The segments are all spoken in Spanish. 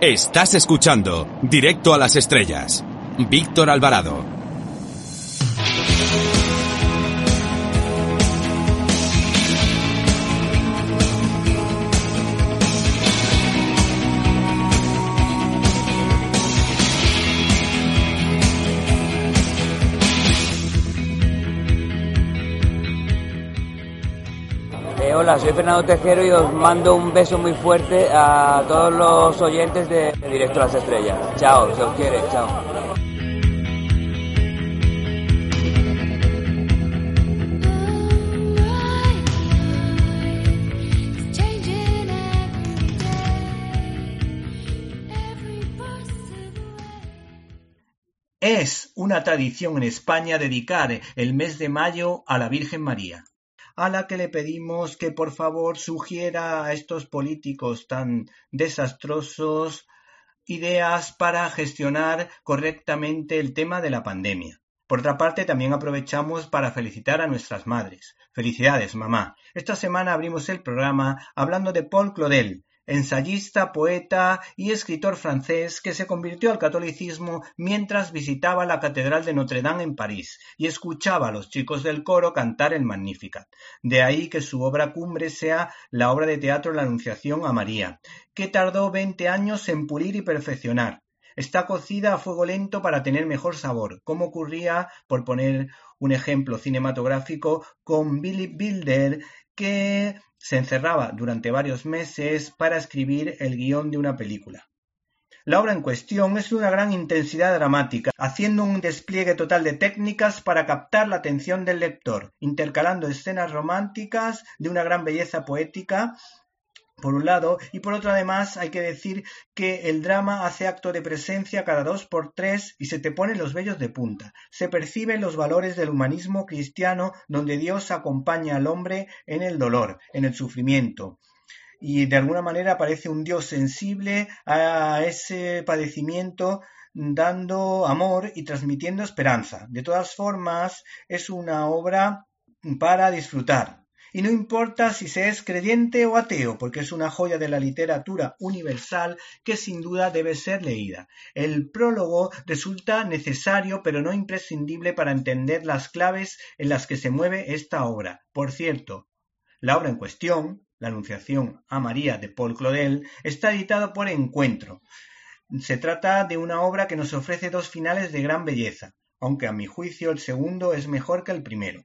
Estás escuchando Directo a las Estrellas. Víctor Alvarado. Hola, soy Fernando Tejero y os mando un beso muy fuerte a todos los oyentes de Directo a las Estrellas. Chao, se os quiere, chao. Es una tradición en España dedicar el mes de mayo a la Virgen María a la que le pedimos que por favor sugiera a estos políticos tan desastrosos ideas para gestionar correctamente el tema de la pandemia. Por otra parte, también aprovechamos para felicitar a nuestras madres. Felicidades, mamá. Esta semana abrimos el programa hablando de Paul Claudel, ensayista, poeta y escritor francés que se convirtió al catolicismo mientras visitaba la Catedral de Notre Dame en París y escuchaba a los chicos del coro cantar el Magnificat. De ahí que su obra cumbre sea la obra de teatro La Anunciación a María, que tardó veinte años en pulir y perfeccionar. Está cocida a fuego lento para tener mejor sabor, como ocurría, por poner un ejemplo cinematográfico, con Billy Bilder, que se encerraba durante varios meses para escribir el guion de una película. La obra en cuestión es de una gran intensidad dramática, haciendo un despliegue total de técnicas para captar la atención del lector, intercalando escenas románticas de una gran belleza poética por un lado, y por otro además hay que decir que el drama hace acto de presencia cada dos por tres y se te ponen los vellos de punta. Se perciben los valores del humanismo cristiano donde Dios acompaña al hombre en el dolor, en el sufrimiento. Y de alguna manera parece un Dios sensible a ese padecimiento dando amor y transmitiendo esperanza. De todas formas, es una obra para disfrutar, y no importa si se es creyente o ateo, porque es una joya de la literatura universal que sin duda debe ser leída. El prólogo resulta necesario pero no imprescindible para entender las claves en las que se mueve esta obra. Por cierto, la obra en cuestión, La Anunciación a María de Paul Claudel, está editado por Encuentro. Se trata de una obra que nos ofrece dos finales de gran belleza, aunque a mi juicio el segundo es mejor que el primero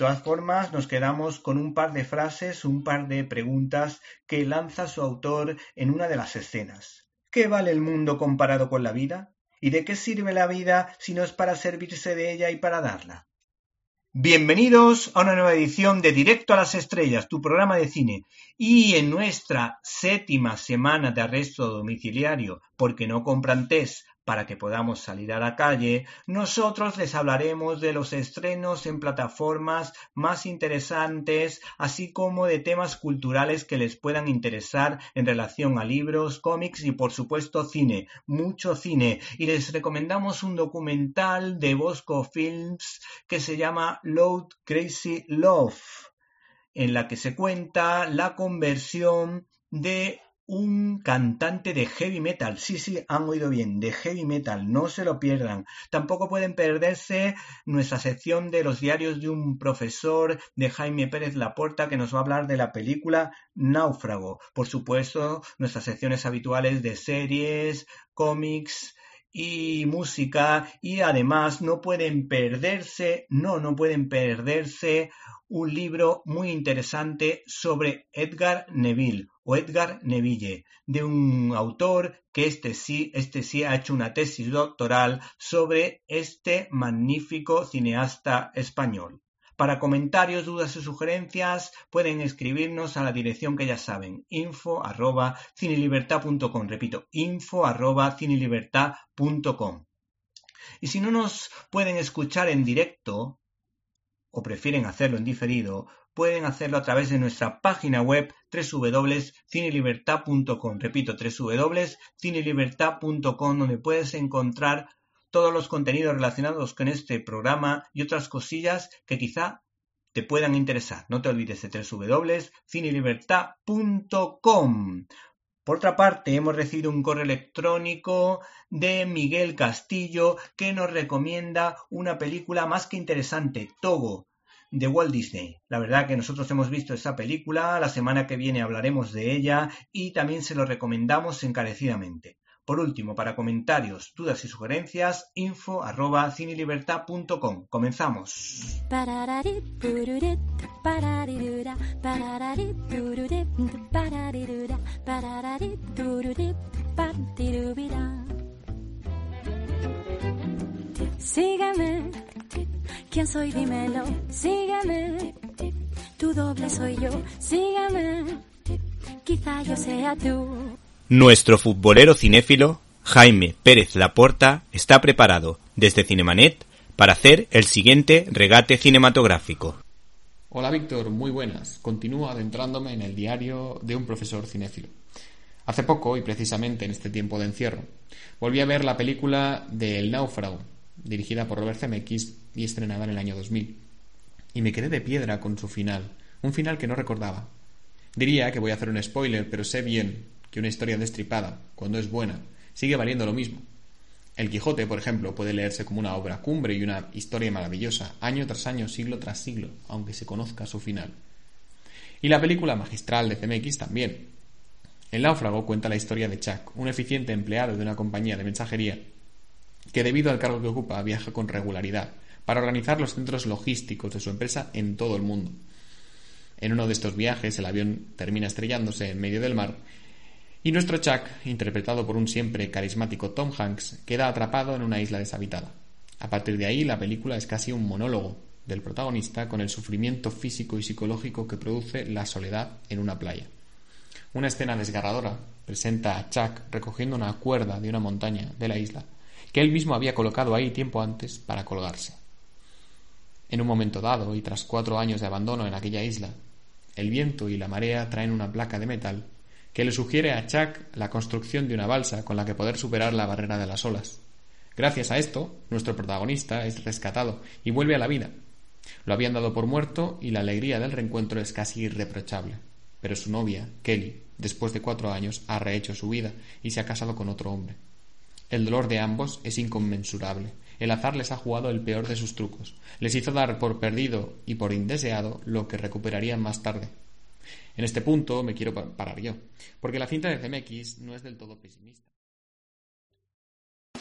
todas formas, nos quedamos con un par de frases, un par de preguntas que lanza su autor en una de las escenas. ¿Qué vale el mundo comparado con la vida? ¿Y de qué sirve la vida si no es para servirse de ella y para darla? Bienvenidos a una nueva edición de Directo a las Estrellas, tu programa de cine. Y en nuestra séptima semana de arresto domiciliario porque no compran test para que podamos salir a la calle, nosotros les hablaremos de los estrenos en plataformas más interesantes, así como de temas culturales que les puedan interesar en relación a libros, cómics y por supuesto cine, mucho cine. Y les recomendamos un documental de Bosco Films que se llama Load Crazy Love, en la que se cuenta la conversión de un cantante de heavy metal. Sí, sí, han oído bien, de heavy metal, no se lo pierdan. Tampoco pueden perderse nuestra sección de los diarios de un profesor de Jaime Pérez Laporta que nos va a hablar de la película Náufrago. Por supuesto, nuestras secciones habituales de series, cómics, y música y además no pueden perderse, no, no pueden perderse un libro muy interesante sobre Edgar Neville Edgar Neville, de un autor que este sí, este sí ha hecho una tesis doctoral sobre este magnífico cineasta español. Para comentarios, dudas o sugerencias pueden escribirnos a la dirección que ya saben, info arroba cinelibertad.com. Repito, info arroba. Y si no nos pueden escuchar en directo, o prefieren hacerlo en diferido, pueden hacerlo a través de nuestra página web www.cinelibertad.com. Repito, www.cinelibertad.com, donde puedes encontrar todos los contenidos relacionados con este programa y otras cosillas que quizá te puedan interesar. No te olvides de www.cinelibertad.com. Por otra parte, hemos recibido un correo electrónico de Miguel Castillo que nos recomienda una película más que interesante, Togo, de Walt Disney. La verdad que nosotros hemos visto esa película, la semana que viene hablaremos de ella y también se lo recomendamos encarecidamente. Por último, para comentarios, dudas y sugerencias, info arroba cinelibertad.com. Comenzamos. ¿Quién soy? Dímelo, sígueme, tu doble soy yo, sígueme, quizá yo sea tú. Nuestro futbolero cinéfilo, Jaime Pérez Laporta, está preparado, desde Cinemanet, para hacer el siguiente regate cinematográfico. Hola Víctor, muy buenas. Continúo adentrándome en el diario de un profesor cinéfilo. Hace poco, y precisamente en este tiempo de encierro, volví a ver la película de El náufrago, dirigida por Robert Zemeckis y estrenada en el año 2000. Y me quedé de piedra con su final, un final que no recordaba. Diría que voy a hacer un spoiler, pero sé bien que una historia destripada, cuando es buena, sigue valiendo lo mismo. El Quijote, por ejemplo, puede leerse como una obra cumbre y una historia maravillosa, año tras año, siglo tras siglo, aunque se conozca su final. Y la película magistral de CMX también. El náufrago cuenta la historia de Chuck, un eficiente empleado de una compañía de mensajería que debido al cargo que ocupa viaja con regularidad para organizar los centros logísticos de su empresa en todo el mundo. En uno de estos viajes el avión termina estrellándose en medio del mar y nuestro Chuck, interpretado por un siempre carismático Tom Hanks, queda atrapado en una isla deshabitada. A partir de ahí, la película es casi un monólogo del protagonista con el sufrimiento físico y psicológico que produce la soledad en una playa. Una escena desgarradora presenta a Chuck recogiendo una cuerda de una montaña de la isla que él mismo había colocado ahí tiempo antes para colgarse. En un momento dado, y tras cuatro años de abandono en aquella isla, el viento y la marea traen una placa de metal que le sugiere a Chuck la construcción de una balsa con la que poder superar la barrera de las olas. Gracias a esto, nuestro protagonista es rescatado y vuelve a la vida. Lo habían dado por muerto y la alegría del reencuentro es casi irreprochable. Pero su novia, Kelly, después de cuatro años, ha rehecho su vida y se ha casado con otro hombre. El dolor de ambos es inconmensurable. El azar les ha jugado el peor de sus trucos. Les hizo dar por perdido y por indeseado lo que recuperarían más tarde. En este punto me quiero parar yo, porque la cinta de CMX no es del todo pesimista.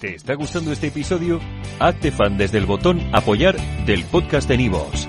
¿Te está gustando este episodio? Hazte fan desde el botón Apoyar del podcast de Nivos.